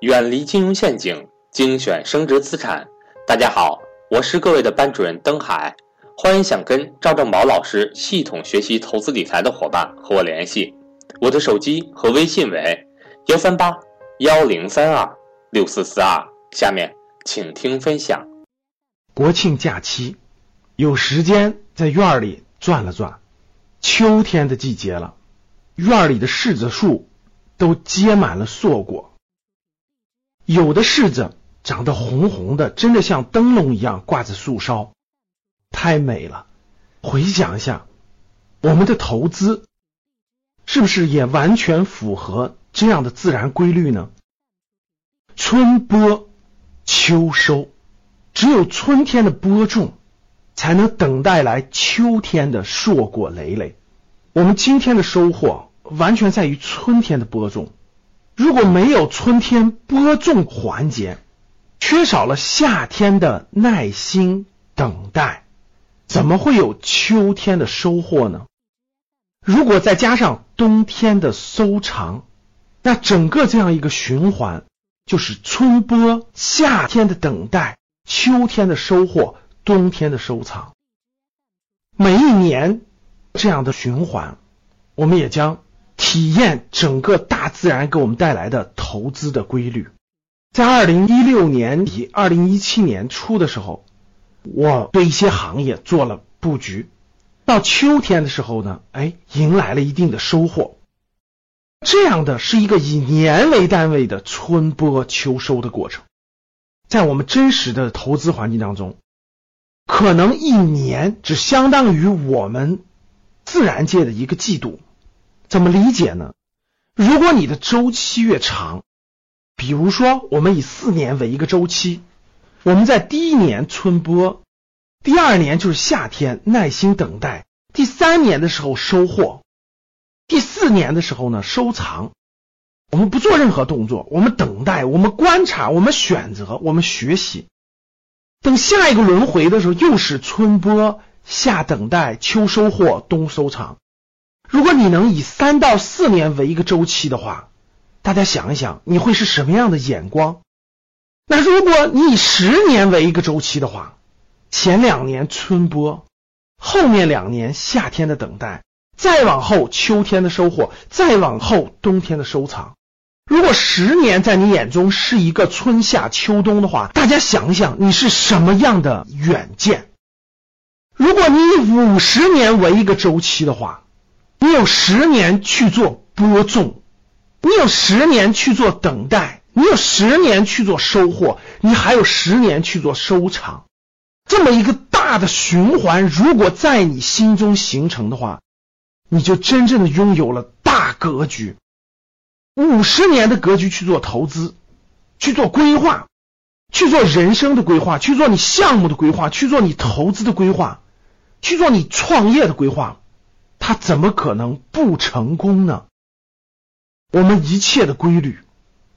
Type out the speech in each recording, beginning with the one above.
远离金融陷阱，精选升值资产。大家好，我是各位的班主任登海，欢迎想跟赵正宝老师系统学习投资理财的伙伴和我联系，我的手机和微信为幺三八幺零三二六四四二。下面请听分享。国庆假期，有时间在院里转了转。秋天的季节了，院里的柿子树都结满了硕果。有的柿子长得红红的，真的像灯笼一样挂在树梢，太美了。回想一下，我们的投资是不是也完全符合这样的自然规律呢？春播秋收，只有春天的播种，才能等待来秋天的硕果累累。我们今天的收获完全在于春天的播种。如果没有春天播种环节，缺少了夏天的耐心等待，怎么会有秋天的收获呢？如果再加上冬天的收藏，那整个这样一个循环就是春播、夏天的等待、秋天的收获、冬天的收藏。每一年这样的循环，我们也将。体验整个大自然给我们带来的投资的规律。在二零一六年底、二零一七年初的时候，我对一些行业做了布局。到秋天的时候呢，哎，迎来了一定的收获。这样的是一个以年为单位的春播秋收的过程。在我们真实的投资环境当中，可能一年只相当于我们自然界的一个季度。怎么理解呢？如果你的周期越长，比如说我们以四年为一个周期，我们在第一年春播，第二年就是夏天耐心等待，第三年的时候收获，第四年的时候呢收藏。我们不做任何动作，我们等待，我们观察，我们选择，我们学习。等下一个轮回的时候，又是春播、夏等待、秋收获、冬收藏。如果你能以三到四年为一个周期的话，大家想一想，你会是什么样的眼光？那如果你以十年为一个周期的话，前两年春播，后面两年夏天的等待，再往后秋天的收获，再往后冬天的收藏。如果十年在你眼中是一个春夏秋冬的话，大家想一想，你是什么样的远见？如果你以五十年为一个周期的话，你有十年去做播种，你有十年去做等待，你有十年去做收获，你还有十年去做收藏。这么一个大的循环，如果在你心中形成的话，你就真正的拥有了大格局。五十年的格局去做投资，去做规划，去做人生的规划，去做你项目的规划，去做你投资的规划，去做你创业的规划。他怎么可能不成功呢？我们一切的规律，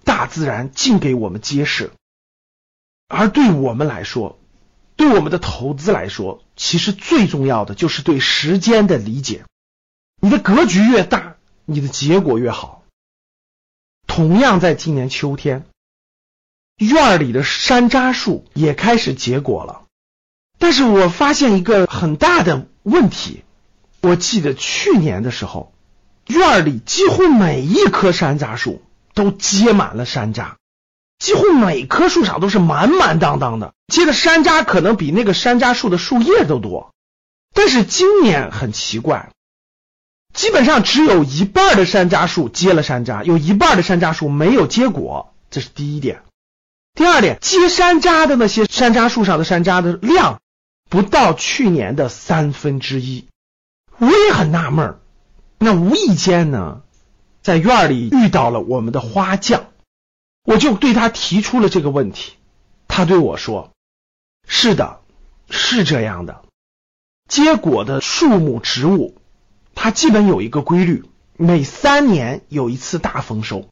大自然尽给我们揭示。而对我们来说，对我们的投资来说，其实最重要的就是对时间的理解。你的格局越大，你的结果越好。同样，在今年秋天，院里的山楂树也开始结果了。但是我发现一个很大的问题。我记得去年的时候，院里几乎每一棵山楂树都结满了山楂，几乎每棵树上都是满满当当的，结的山楂可能比那个山楂树的树叶都多。但是今年很奇怪，基本上只有一半的山楂树结了山楂，有一半的山楂树没有结果。这是第一点。第二点，结山楂的那些山楂树上的山楂的量不到去年的三分之一。我也很纳闷儿，那无意间呢，在院里遇到了我们的花匠，我就对他提出了这个问题。他对我说：“是的，是这样的。结果的树木植物，它基本有一个规律，每三年有一次大丰收，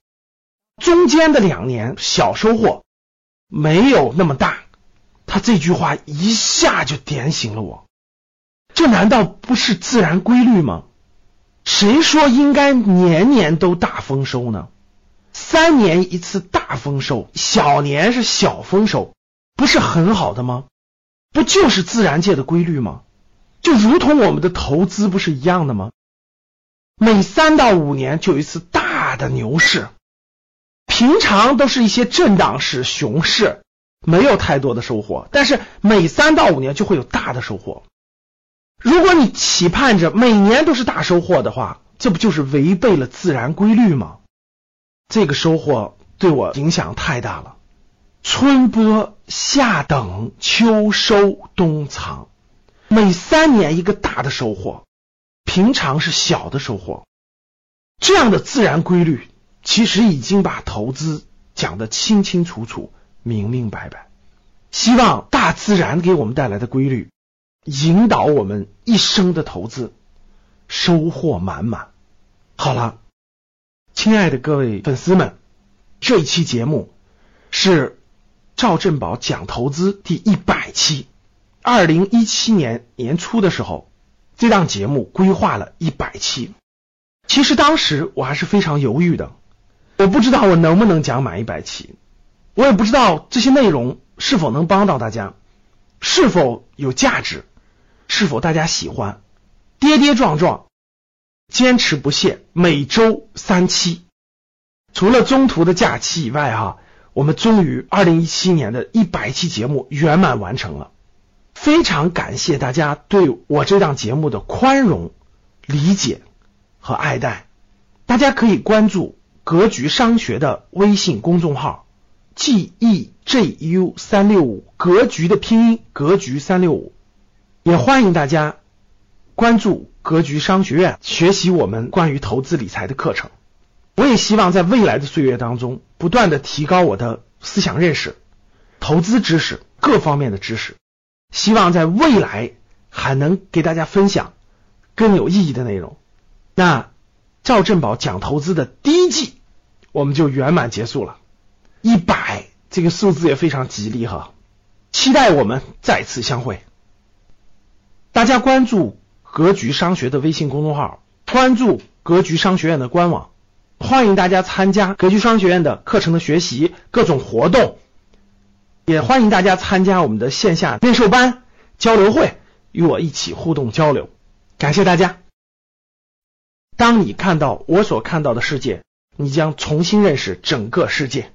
中间的两年小收获，没有那么大。”他这句话一下就点醒了我。这难道不是自然规律吗？谁说应该年年都大丰收呢？三年一次大丰收，小年是小丰收，不是很好的吗？不就是自然界的规律吗？就如同我们的投资不是一样的吗？每三到五年就有一次大的牛市，平常都是一些震荡市、熊市，没有太多的收获。但是每三到五年就会有大的收获。如果你期盼着每年都是大收获的话，这不就是违背了自然规律吗？这个收获对我影响太大了。春播、夏等、秋收、冬藏，每三年一个大的收获，平常是小的收获。这样的自然规律，其实已经把投资讲得清清楚楚、明明白白。希望大自然给我们带来的规律，引导我们一生的投资收获满满。好了，亲爱的各位粉丝们，这一期节目是。赵振宝讲投资第一百期，二零一七年年初的时候，这档节目规划了一百期。其实当时我还是非常犹豫的，我不知道我能不能讲满一百期，我也不知道这些内容是否能帮到大家，是否有价值，是否大家喜欢。跌跌撞撞，坚持不懈，每周三期，除了中途的假期以外，哈。我们终于二零一七年的一百期节目圆满完成了，非常感谢大家对我这档节目的宽容、理解和爱戴。大家可以关注格局商学的微信公众号 “g e j u 三六五”，格局的拼音“格局三六五”，也欢迎大家关注格局商学院，学习我们关于投资理财的课程。我也希望在未来的岁月当中，不断的提高我的思想认识、投资知识各方面的知识，希望在未来还能给大家分享更有意义的内容。那赵振宝讲投资的第一季我们就圆满结束了，一百这个数字也非常吉利哈，期待我们再次相会。大家关注格局商学的微信公众号，关注格局商学院的官网。欢迎大家参加格局商学院的课程的学习，各种活动，也欢迎大家参加我们的线下面授班交流会，与我一起互动交流。感谢大家。当你看到我所看到的世界，你将重新认识整个世界。